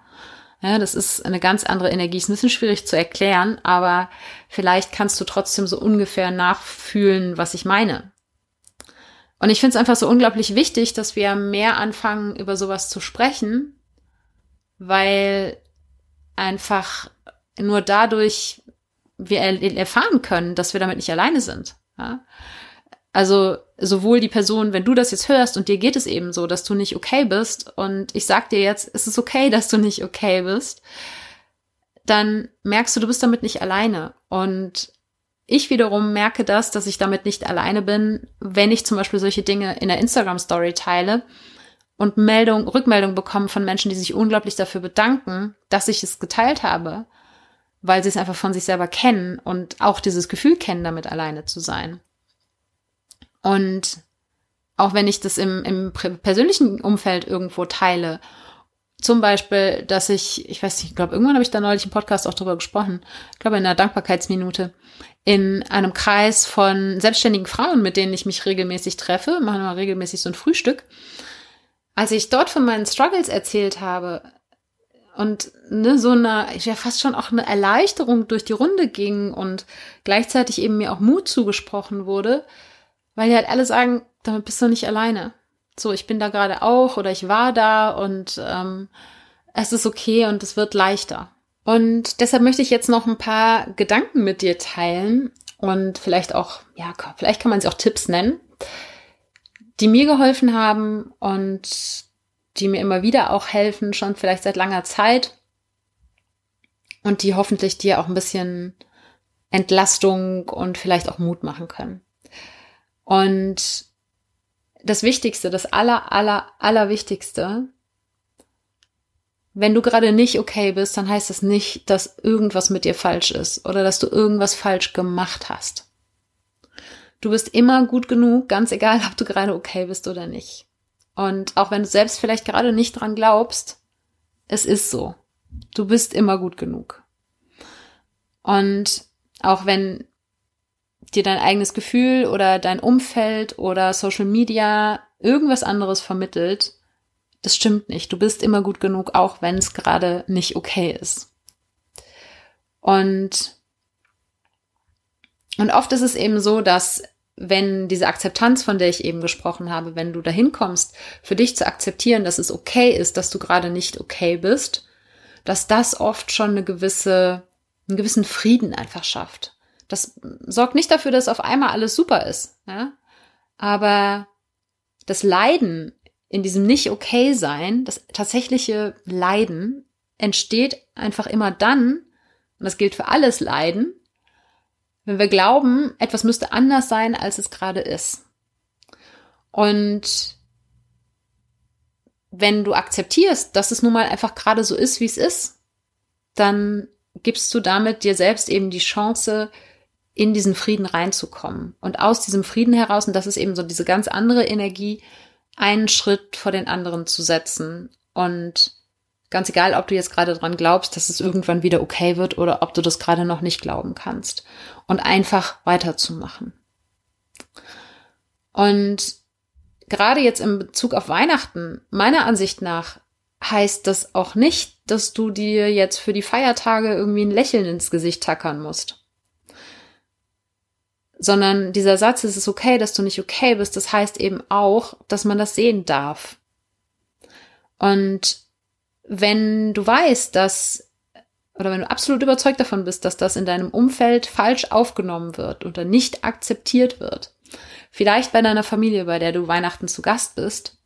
[SPEAKER 1] Ja, das ist eine ganz andere Energie. Ist ein bisschen schwierig zu erklären, aber vielleicht kannst du trotzdem so ungefähr nachfühlen, was ich meine. Und ich finde es einfach so unglaublich wichtig, dass wir mehr anfangen, über sowas zu sprechen, weil einfach nur dadurch wir erfahren können, dass wir damit nicht alleine sind. Ja? Also sowohl die Person, wenn du das jetzt hörst und dir geht es eben so, dass du nicht okay bist und ich sag dir jetzt, es ist okay, dass du nicht okay bist, dann merkst du, du bist damit nicht alleine. Und ich wiederum merke das, dass ich damit nicht alleine bin, wenn ich zum Beispiel solche Dinge in der Instagram Story teile und Meldung, Rückmeldung bekomme von Menschen, die sich unglaublich dafür bedanken, dass ich es geteilt habe, weil sie es einfach von sich selber kennen und auch dieses Gefühl kennen, damit alleine zu sein. Und auch wenn ich das im, im persönlichen Umfeld irgendwo teile, zum Beispiel, dass ich, ich weiß nicht, ich glaube, irgendwann habe ich da neulich im Podcast auch drüber gesprochen, ich glaube in einer Dankbarkeitsminute, in einem Kreis von selbstständigen Frauen, mit denen ich mich regelmäßig treffe, machen wir regelmäßig so ein Frühstück. Als ich dort von meinen Struggles erzählt habe und ne, so eine, ja fast schon auch eine Erleichterung durch die Runde ging und gleichzeitig eben mir auch Mut zugesprochen wurde, weil die halt alle sagen, damit bist du nicht alleine. So, ich bin da gerade auch oder ich war da und ähm, es ist okay und es wird leichter. Und deshalb möchte ich jetzt noch ein paar Gedanken mit dir teilen und vielleicht auch, ja, vielleicht kann man sie auch Tipps nennen, die mir geholfen haben und die mir immer wieder auch helfen, schon vielleicht seit langer Zeit und die hoffentlich dir auch ein bisschen Entlastung und vielleicht auch Mut machen können. Und das Wichtigste, das aller, aller, aller Wichtigste, wenn du gerade nicht okay bist, dann heißt das nicht, dass irgendwas mit dir falsch ist oder dass du irgendwas falsch gemacht hast. Du bist immer gut genug, ganz egal, ob du gerade okay bist oder nicht. Und auch wenn du selbst vielleicht gerade nicht dran glaubst, es ist so. Du bist immer gut genug. Und auch wenn dir dein eigenes Gefühl oder dein Umfeld oder Social Media irgendwas anderes vermittelt, das stimmt nicht. Du bist immer gut genug, auch wenn es gerade nicht okay ist. Und, und oft ist es eben so, dass wenn diese Akzeptanz, von der ich eben gesprochen habe, wenn du dahin kommst, für dich zu akzeptieren, dass es okay ist, dass du gerade nicht okay bist, dass das oft schon eine gewisse, einen gewissen Frieden einfach schafft. Das sorgt nicht dafür, dass auf einmal alles super ist. Ja? Aber das Leiden in diesem nicht okay sein, das tatsächliche Leiden entsteht einfach immer dann, und das gilt für alles Leiden, wenn wir glauben, etwas müsste anders sein, als es gerade ist. Und wenn du akzeptierst, dass es nun mal einfach gerade so ist, wie es ist, dann gibst du damit dir selbst eben die Chance, in diesen Frieden reinzukommen. Und aus diesem Frieden heraus, und das ist eben so diese ganz andere Energie, einen Schritt vor den anderen zu setzen. Und ganz egal, ob du jetzt gerade dran glaubst, dass es irgendwann wieder okay wird oder ob du das gerade noch nicht glauben kannst. Und einfach weiterzumachen. Und gerade jetzt in Bezug auf Weihnachten, meiner Ansicht nach, heißt das auch nicht, dass du dir jetzt für die Feiertage irgendwie ein Lächeln ins Gesicht tackern musst sondern dieser Satz, es ist okay, dass du nicht okay bist, das heißt eben auch, dass man das sehen darf. Und wenn du weißt, dass, oder wenn du absolut überzeugt davon bist, dass das in deinem Umfeld falsch aufgenommen wird oder nicht akzeptiert wird, vielleicht bei deiner Familie, bei der du Weihnachten zu Gast bist,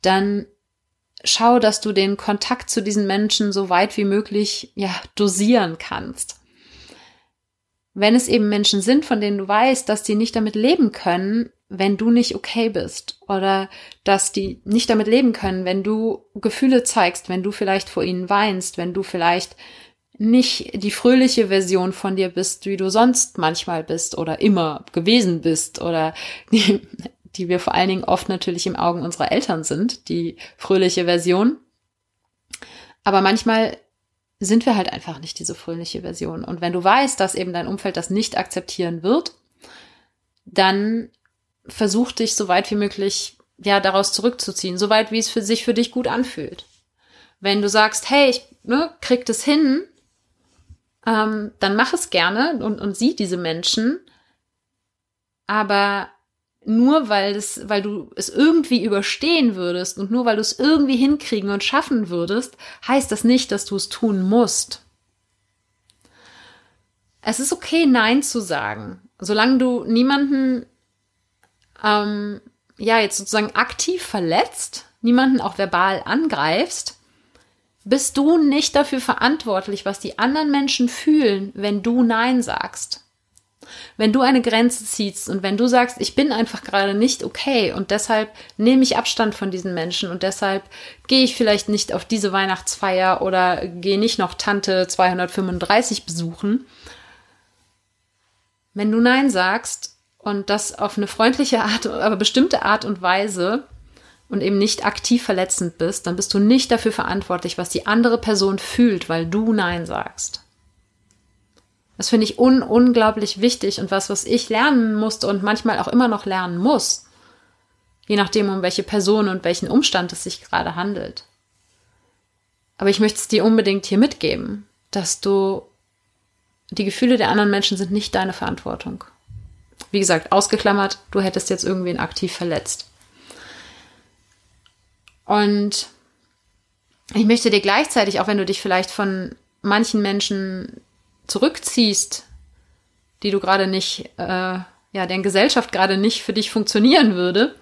[SPEAKER 1] dann schau, dass du den Kontakt zu diesen Menschen so weit wie möglich, ja, dosieren kannst wenn es eben Menschen sind, von denen du weißt, dass die nicht damit leben können, wenn du nicht okay bist oder dass die nicht damit leben können, wenn du Gefühle zeigst, wenn du vielleicht vor ihnen weinst, wenn du vielleicht nicht die fröhliche Version von dir bist, wie du sonst manchmal bist oder immer gewesen bist oder (laughs) die, die wir vor allen Dingen oft natürlich im Augen unserer Eltern sind, die fröhliche Version. Aber manchmal sind wir halt einfach nicht diese fröhliche Version. Und wenn du weißt, dass eben dein Umfeld das nicht akzeptieren wird, dann versuch dich so weit wie möglich ja daraus zurückzuziehen, so weit wie es für sich für dich gut anfühlt. Wenn du sagst, hey, ich ne, krieg das hin, ähm, dann mach es gerne und, und sieh diese Menschen. Aber nur weil es, weil du es irgendwie überstehen würdest und nur weil du es irgendwie hinkriegen und schaffen würdest, heißt das nicht, dass du es tun musst. es ist okay, Nein zu sagen, solange du niemanden, ähm, ja, jetzt sozusagen aktiv verletzt, niemanden auch verbal angreifst, bist du nicht dafür verantwortlich, was die anderen Menschen fühlen, wenn du Nein sagst. Wenn du eine Grenze ziehst und wenn du sagst, ich bin einfach gerade nicht okay und deshalb nehme ich Abstand von diesen Menschen und deshalb gehe ich vielleicht nicht auf diese Weihnachtsfeier oder gehe nicht noch Tante 235 besuchen. Wenn du Nein sagst und das auf eine freundliche Art, aber bestimmte Art und Weise und eben nicht aktiv verletzend bist, dann bist du nicht dafür verantwortlich, was die andere Person fühlt, weil du Nein sagst. Das finde ich un unglaublich wichtig und was, was ich lernen musste und manchmal auch immer noch lernen muss. Je nachdem, um welche Person und welchen Umstand es sich gerade handelt. Aber ich möchte es dir unbedingt hier mitgeben, dass du die Gefühle der anderen Menschen sind nicht deine Verantwortung. Wie gesagt, ausgeklammert, du hättest jetzt irgendwen aktiv verletzt. Und ich möchte dir gleichzeitig, auch wenn du dich vielleicht von manchen Menschen zurückziehst, die du gerade nicht, äh, ja, deren Gesellschaft gerade nicht für dich funktionieren würde,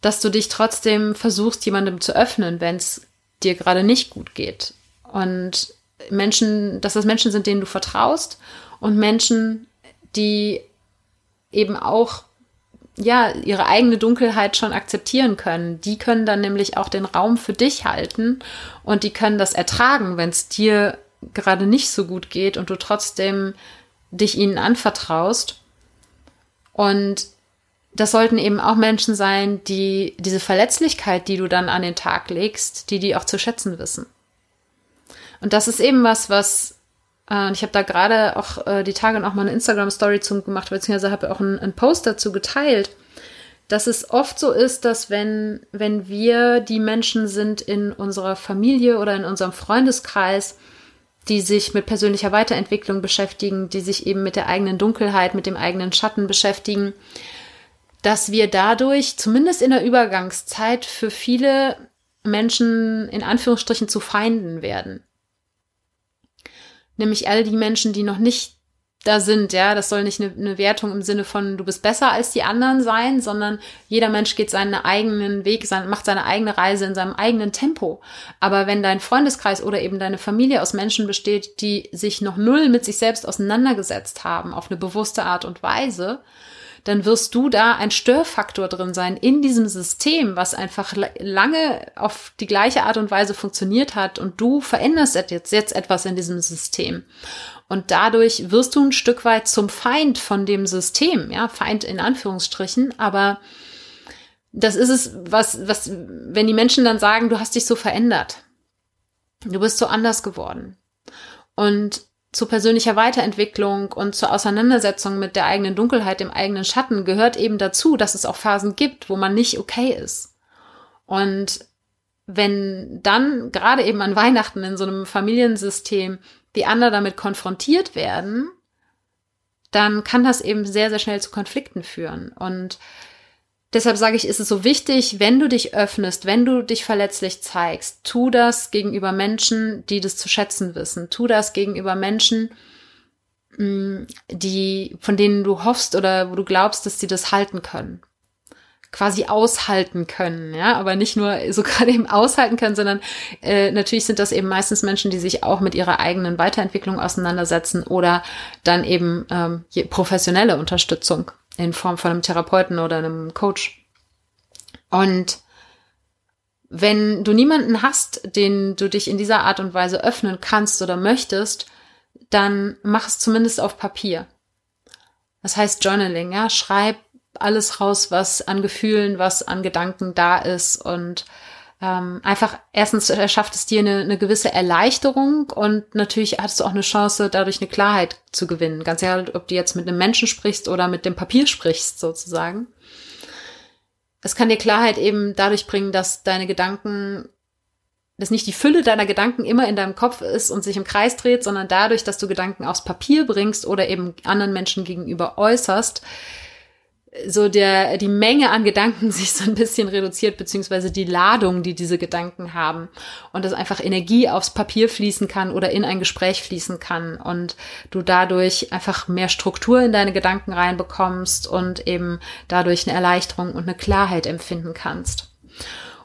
[SPEAKER 1] dass du dich trotzdem versuchst, jemandem zu öffnen, wenn es dir gerade nicht gut geht. Und Menschen, dass das Menschen sind, denen du vertraust und Menschen, die eben auch ja, ihre eigene Dunkelheit schon akzeptieren können. Die können dann nämlich auch den Raum für dich halten und die können das ertragen, wenn es dir gerade nicht so gut geht und du trotzdem dich ihnen anvertraust. Und das sollten eben auch Menschen sein, die diese Verletzlichkeit, die du dann an den Tag legst, die die auch zu schätzen wissen. Und das ist eben was, was äh, ich habe da gerade auch äh, die Tage noch mal eine Instagram-Story zum gemacht, beziehungsweise habe auch einen, einen Post dazu geteilt, dass es oft so ist, dass wenn, wenn wir die Menschen sind in unserer Familie oder in unserem Freundeskreis, die sich mit persönlicher Weiterentwicklung beschäftigen, die sich eben mit der eigenen Dunkelheit, mit dem eigenen Schatten beschäftigen, dass wir dadurch zumindest in der Übergangszeit für viele Menschen in Anführungsstrichen zu Feinden werden. Nämlich all die Menschen, die noch nicht da sind, ja, das soll nicht eine, eine, Wertung im Sinne von du bist besser als die anderen sein, sondern jeder Mensch geht seinen eigenen Weg, sein, macht seine eigene Reise in seinem eigenen Tempo. Aber wenn dein Freundeskreis oder eben deine Familie aus Menschen besteht, die sich noch null mit sich selbst auseinandergesetzt haben, auf eine bewusste Art und Weise, dann wirst du da ein Störfaktor drin sein in diesem System, was einfach lange auf die gleiche Art und Weise funktioniert hat und du veränderst jetzt, jetzt etwas in diesem System. Und dadurch wirst du ein Stück weit zum Feind von dem System, ja, Feind in Anführungsstrichen, aber das ist es, was, was, wenn die Menschen dann sagen, du hast dich so verändert, du bist so anders geworden. Und zu persönlicher Weiterentwicklung und zur Auseinandersetzung mit der eigenen Dunkelheit, dem eigenen Schatten gehört eben dazu, dass es auch Phasen gibt, wo man nicht okay ist. Und wenn dann gerade eben an Weihnachten in so einem Familiensystem die anderen damit konfrontiert werden, dann kann das eben sehr, sehr schnell zu Konflikten führen. Und deshalb sage ich, ist es so wichtig, wenn du dich öffnest, wenn du dich verletzlich zeigst, tu das gegenüber Menschen, die das zu schätzen wissen. Tu das gegenüber Menschen, mm, die, von denen du hoffst oder wo du glaubst, dass sie das halten können quasi aushalten können, ja, aber nicht nur so gerade (laughs) eben aushalten können, sondern äh, natürlich sind das eben meistens Menschen, die sich auch mit ihrer eigenen Weiterentwicklung auseinandersetzen oder dann eben ähm, professionelle Unterstützung in Form von einem Therapeuten oder einem Coach. Und wenn du niemanden hast, den du dich in dieser Art und Weise öffnen kannst oder möchtest, dann mach es zumindest auf Papier. Das heißt Journaling, ja, schreib alles raus, was an Gefühlen, was an Gedanken da ist und ähm, einfach erstens erschafft es dir eine, eine gewisse Erleichterung und natürlich hast du auch eine Chance, dadurch eine Klarheit zu gewinnen. Ganz egal, ob du jetzt mit einem Menschen sprichst oder mit dem Papier sprichst, sozusagen. Es kann dir Klarheit eben dadurch bringen, dass deine Gedanken, dass nicht die Fülle deiner Gedanken immer in deinem Kopf ist und sich im Kreis dreht, sondern dadurch, dass du Gedanken aufs Papier bringst oder eben anderen Menschen gegenüber äußerst, so der, die Menge an Gedanken (laughs) sich so ein bisschen reduziert, beziehungsweise die Ladung, die diese Gedanken haben. Und dass einfach Energie aufs Papier fließen kann oder in ein Gespräch fließen kann und du dadurch einfach mehr Struktur in deine Gedanken reinbekommst und eben dadurch eine Erleichterung und eine Klarheit empfinden kannst.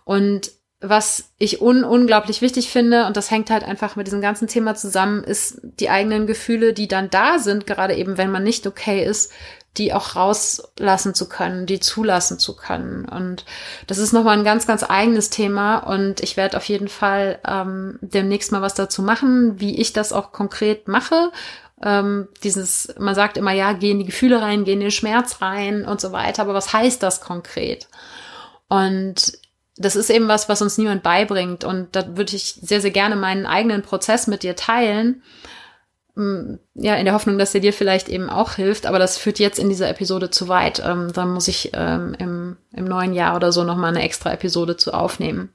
[SPEAKER 1] Und was ich un unglaublich wichtig finde, und das hängt halt einfach mit diesem ganzen Thema zusammen, ist die eigenen Gefühle, die dann da sind, gerade eben, wenn man nicht okay ist, die auch rauslassen zu können, die zulassen zu können. Und das ist nochmal ein ganz, ganz eigenes Thema. Und ich werde auf jeden Fall ähm, demnächst mal was dazu machen, wie ich das auch konkret mache. Ähm, dieses, man sagt immer, ja, geh in die Gefühle rein, geh in den Schmerz rein und so weiter. Aber was heißt das konkret? Und das ist eben was, was uns niemand beibringt. Und da würde ich sehr, sehr gerne meinen eigenen Prozess mit dir teilen ja, in der Hoffnung, dass er dir vielleicht eben auch hilft, aber das führt jetzt in dieser Episode zu weit. Ähm, da muss ich ähm, im, im neuen Jahr oder so nochmal eine extra Episode zu aufnehmen.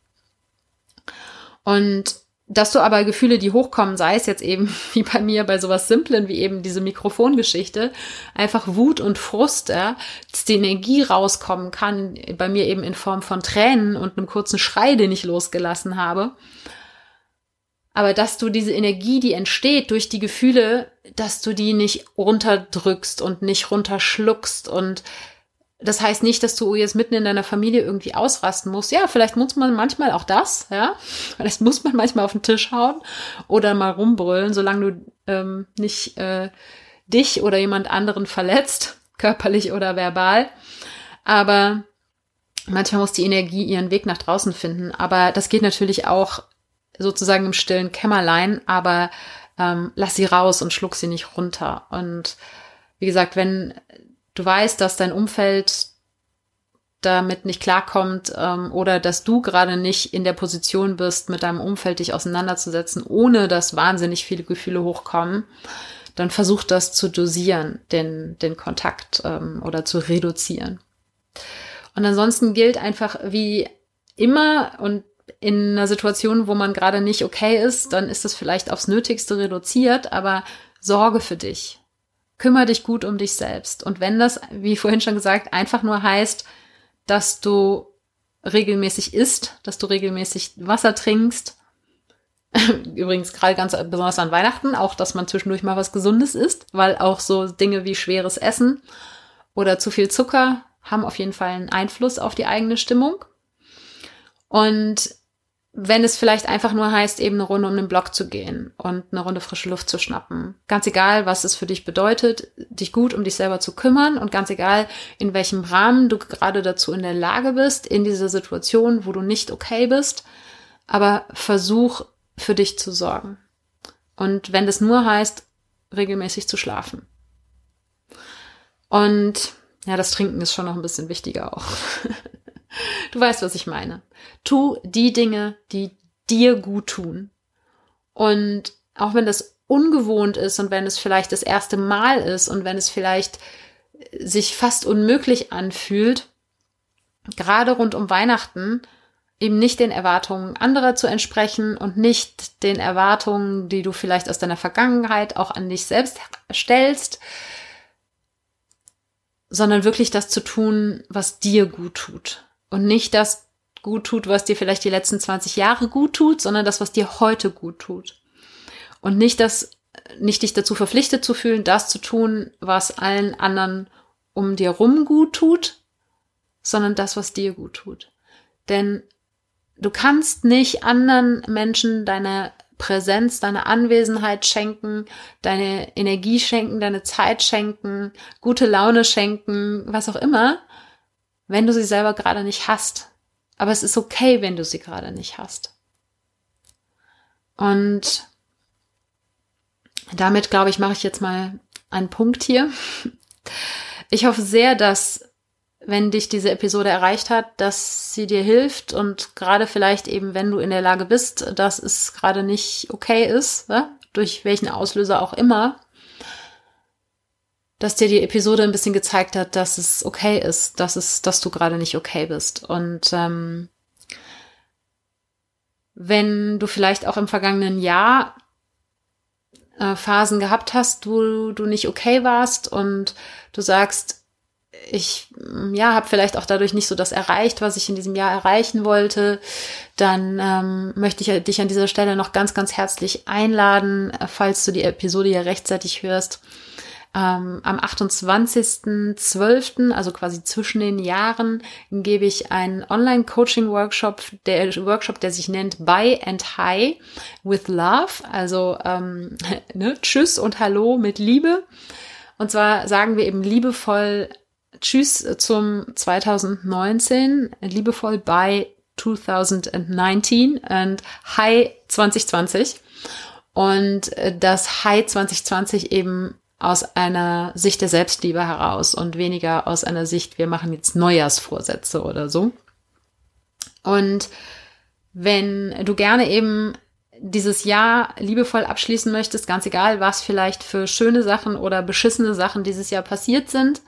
[SPEAKER 1] Und dass du aber Gefühle, die hochkommen, sei es jetzt eben (laughs) wie bei mir bei sowas Simplen wie eben diese Mikrofongeschichte, einfach Wut und Frust, ja, dass die Energie rauskommen kann, bei mir eben in Form von Tränen und einem kurzen Schrei, den ich losgelassen habe aber dass du diese Energie, die entsteht durch die Gefühle, dass du die nicht runterdrückst und nicht runterschluckst und das heißt nicht, dass du jetzt mitten in deiner Familie irgendwie ausrasten musst. Ja, vielleicht muss man manchmal auch das, ja. Vielleicht muss man manchmal auf den Tisch hauen oder mal rumbrüllen, solange du ähm, nicht äh, dich oder jemand anderen verletzt, (laughs) körperlich oder verbal. Aber manchmal muss die Energie ihren Weg nach draußen finden. Aber das geht natürlich auch sozusagen im stillen Kämmerlein, aber ähm, lass sie raus und schluck sie nicht runter. Und wie gesagt, wenn du weißt, dass dein Umfeld damit nicht klarkommt ähm, oder dass du gerade nicht in der Position bist, mit deinem Umfeld dich auseinanderzusetzen, ohne dass wahnsinnig viele Gefühle hochkommen, dann versuch das zu dosieren, den, den Kontakt ähm, oder zu reduzieren. Und ansonsten gilt einfach wie immer, und in einer Situation, wo man gerade nicht okay ist, dann ist es vielleicht aufs Nötigste reduziert, aber sorge für dich. Kümmer dich gut um dich selbst. Und wenn das, wie vorhin schon gesagt, einfach nur heißt, dass du regelmäßig isst, dass du regelmäßig Wasser trinkst, (laughs) übrigens gerade ganz besonders an Weihnachten, auch dass man zwischendurch mal was Gesundes isst, weil auch so Dinge wie schweres Essen oder zu viel Zucker haben auf jeden Fall einen Einfluss auf die eigene Stimmung. Und wenn es vielleicht einfach nur heißt, eben eine Runde um den Block zu gehen und eine Runde frische Luft zu schnappen. Ganz egal, was es für dich bedeutet, dich gut um dich selber zu kümmern und ganz egal, in welchem Rahmen du gerade dazu in der Lage bist, in dieser Situation, wo du nicht okay bist, aber versuch für dich zu sorgen. Und wenn das nur heißt, regelmäßig zu schlafen. Und ja, das Trinken ist schon noch ein bisschen wichtiger auch. (laughs) Du weißt, was ich meine. Tu die Dinge, die dir gut tun. Und auch wenn das ungewohnt ist und wenn es vielleicht das erste Mal ist und wenn es vielleicht sich fast unmöglich anfühlt, gerade rund um Weihnachten, eben nicht den Erwartungen anderer zu entsprechen und nicht den Erwartungen, die du vielleicht aus deiner Vergangenheit auch an dich selbst stellst, sondern wirklich das zu tun, was dir gut tut und nicht das gut tut, was dir vielleicht die letzten 20 Jahre gut tut, sondern das, was dir heute gut tut. Und nicht das, nicht dich dazu verpflichtet zu fühlen, das zu tun, was allen anderen um dir rum gut tut, sondern das, was dir gut tut. Denn du kannst nicht anderen Menschen deine Präsenz, deine Anwesenheit schenken, deine Energie schenken, deine Zeit schenken, gute Laune schenken, was auch immer, wenn du sie selber gerade nicht hast. Aber es ist okay, wenn du sie gerade nicht hast. Und damit, glaube ich, mache ich jetzt mal einen Punkt hier. Ich hoffe sehr, dass, wenn dich diese Episode erreicht hat, dass sie dir hilft und gerade vielleicht eben, wenn du in der Lage bist, dass es gerade nicht okay ist, ne? durch welchen Auslöser auch immer, dass dir die Episode ein bisschen gezeigt hat, dass es okay ist, dass es, dass du gerade nicht okay bist. Und ähm, wenn du vielleicht auch im vergangenen Jahr äh, Phasen gehabt hast, wo du nicht okay warst und du sagst, ich ja habe vielleicht auch dadurch nicht so das erreicht, was ich in diesem Jahr erreichen wollte, dann ähm, möchte ich dich an dieser Stelle noch ganz, ganz herzlich einladen, falls du die Episode ja rechtzeitig hörst. Ähm, am 28.12., also quasi zwischen den Jahren, gebe ich einen Online-Coaching-Workshop, der Workshop, der sich nennt Buy and High with Love, also ähm, (laughs) ne, Tschüss und Hallo mit Liebe. Und zwar sagen wir eben liebevoll Tschüss zum 2019, liebevoll bei 2019 und Hi 2020. Und äh, das Hi 2020 eben aus einer Sicht der Selbstliebe heraus und weniger aus einer Sicht, wir machen jetzt Neujahrsvorsätze oder so. Und wenn du gerne eben dieses Jahr liebevoll abschließen möchtest, ganz egal, was vielleicht für schöne Sachen oder beschissene Sachen dieses Jahr passiert sind,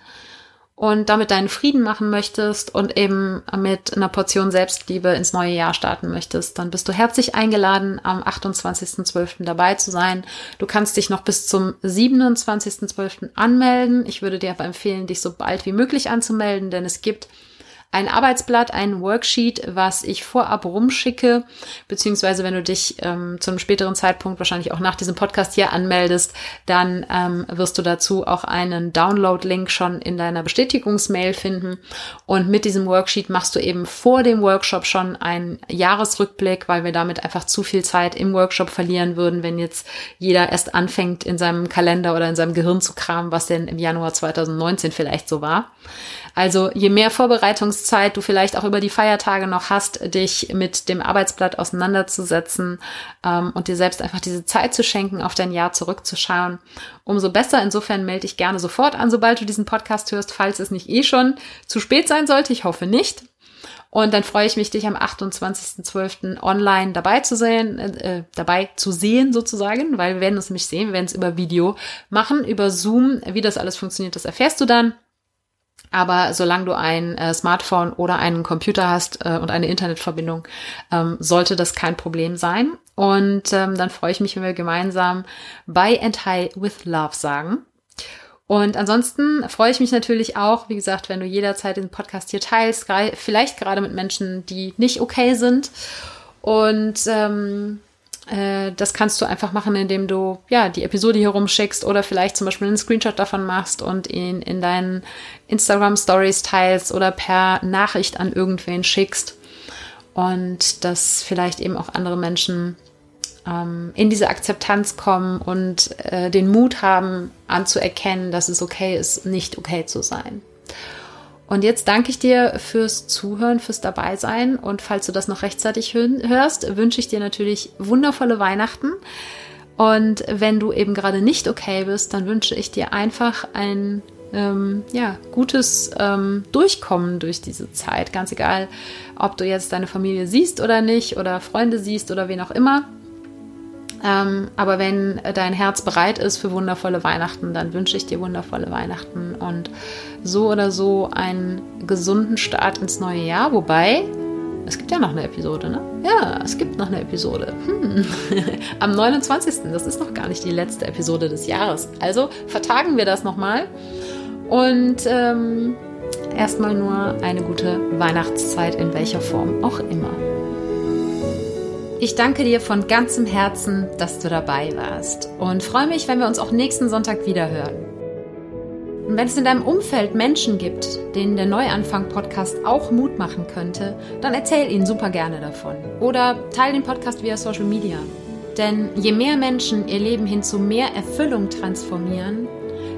[SPEAKER 1] und damit deinen Frieden machen möchtest und eben mit einer Portion Selbstliebe ins neue Jahr starten möchtest, dann bist du herzlich eingeladen, am 28.12. dabei zu sein. Du kannst dich noch bis zum 27.12. anmelden. Ich würde dir aber empfehlen, dich so bald wie möglich anzumelden, denn es gibt ein Arbeitsblatt, ein Worksheet, was ich vorab rumschicke, beziehungsweise wenn du dich ähm, zu einem späteren Zeitpunkt, wahrscheinlich auch nach diesem Podcast hier anmeldest, dann ähm, wirst du dazu auch einen Download-Link schon in deiner Bestätigungsmail finden. Und mit diesem Worksheet machst du eben vor dem Workshop schon einen Jahresrückblick, weil wir damit einfach zu viel Zeit im Workshop verlieren würden, wenn jetzt jeder erst anfängt, in seinem Kalender oder in seinem Gehirn zu kramen, was denn im Januar 2019 vielleicht so war. Also je mehr Vorbereitungszeit du vielleicht auch über die Feiertage noch hast, dich mit dem Arbeitsblatt auseinanderzusetzen ähm, und dir selbst einfach diese Zeit zu schenken, auf dein Jahr zurückzuschauen, umso besser. Insofern melde dich gerne sofort an, sobald du diesen Podcast hörst, falls es nicht eh schon zu spät sein sollte. Ich hoffe nicht. Und dann freue ich mich, dich am 28.12. online dabei zu sehen, äh, dabei zu sehen sozusagen, weil wir werden uns nämlich sehen, wir werden es über Video machen, über Zoom. Wie das alles funktioniert, das erfährst du dann. Aber solange du ein äh, Smartphone oder einen Computer hast äh, und eine Internetverbindung, ähm, sollte das kein Problem sein. Und ähm, dann freue ich mich, wenn wir gemeinsam Bye and Hi with Love sagen. Und ansonsten freue ich mich natürlich auch, wie gesagt, wenn du jederzeit den Podcast hier teilst, vielleicht gerade mit Menschen, die nicht okay sind. Und ähm, äh, das kannst du einfach machen, indem du ja die Episode hier rumschickst oder vielleicht zum Beispiel einen Screenshot davon machst und ihn in deinen Instagram Stories teilst oder per Nachricht an irgendwen schickst und dass vielleicht eben auch andere Menschen ähm, in diese Akzeptanz kommen und äh, den Mut haben anzuerkennen, dass es okay ist, nicht okay zu sein. Und jetzt danke ich dir fürs Zuhören, fürs Dabeisein. Und falls du das noch rechtzeitig hörst, wünsche ich dir natürlich wundervolle Weihnachten. Und wenn du eben gerade nicht okay bist, dann wünsche ich dir einfach ein ähm, ja, gutes ähm, Durchkommen durch diese Zeit. Ganz egal, ob du jetzt deine Familie siehst oder nicht oder Freunde siehst oder wen auch immer. Ähm, aber wenn dein Herz bereit ist für wundervolle Weihnachten, dann wünsche ich dir wundervolle Weihnachten und so oder so einen gesunden Start ins neue Jahr. Wobei, es gibt ja noch eine Episode, ne? Ja, es gibt noch eine Episode. Hm. (laughs) Am 29. Das ist noch gar nicht die letzte Episode des Jahres. Also vertagen wir das nochmal. Und ähm, erstmal nur eine gute Weihnachtszeit in welcher Form auch immer. Ich danke dir von ganzem Herzen, dass du dabei warst und freue mich, wenn wir uns auch nächsten Sonntag wieder hören. Und wenn es in deinem Umfeld Menschen gibt, denen der Neuanfang-Podcast auch Mut machen könnte, dann erzähl ihnen super gerne davon. Oder teile den Podcast via Social Media. Denn je mehr Menschen ihr Leben hin zu mehr Erfüllung transformieren,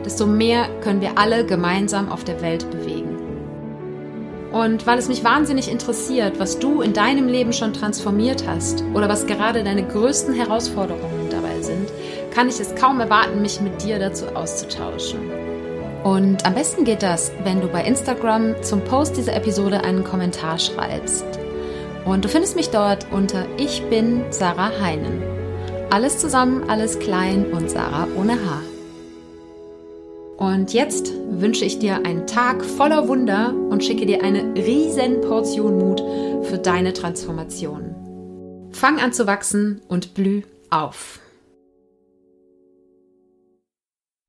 [SPEAKER 1] desto mehr können wir alle gemeinsam auf der Welt bewegen. Und weil es mich wahnsinnig interessiert, was du in deinem Leben schon transformiert hast oder was gerade deine größten Herausforderungen dabei sind, kann ich es kaum erwarten, mich mit dir dazu auszutauschen. Und am besten geht das, wenn du bei Instagram zum Post dieser Episode einen Kommentar schreibst. Und du findest mich dort unter Ich bin Sarah Heinen. Alles zusammen, alles klein und Sarah ohne Haar. Und jetzt wünsche ich dir einen Tag voller Wunder und schicke dir eine riesen Portion Mut für deine Transformation. Fang an zu wachsen und blüh auf.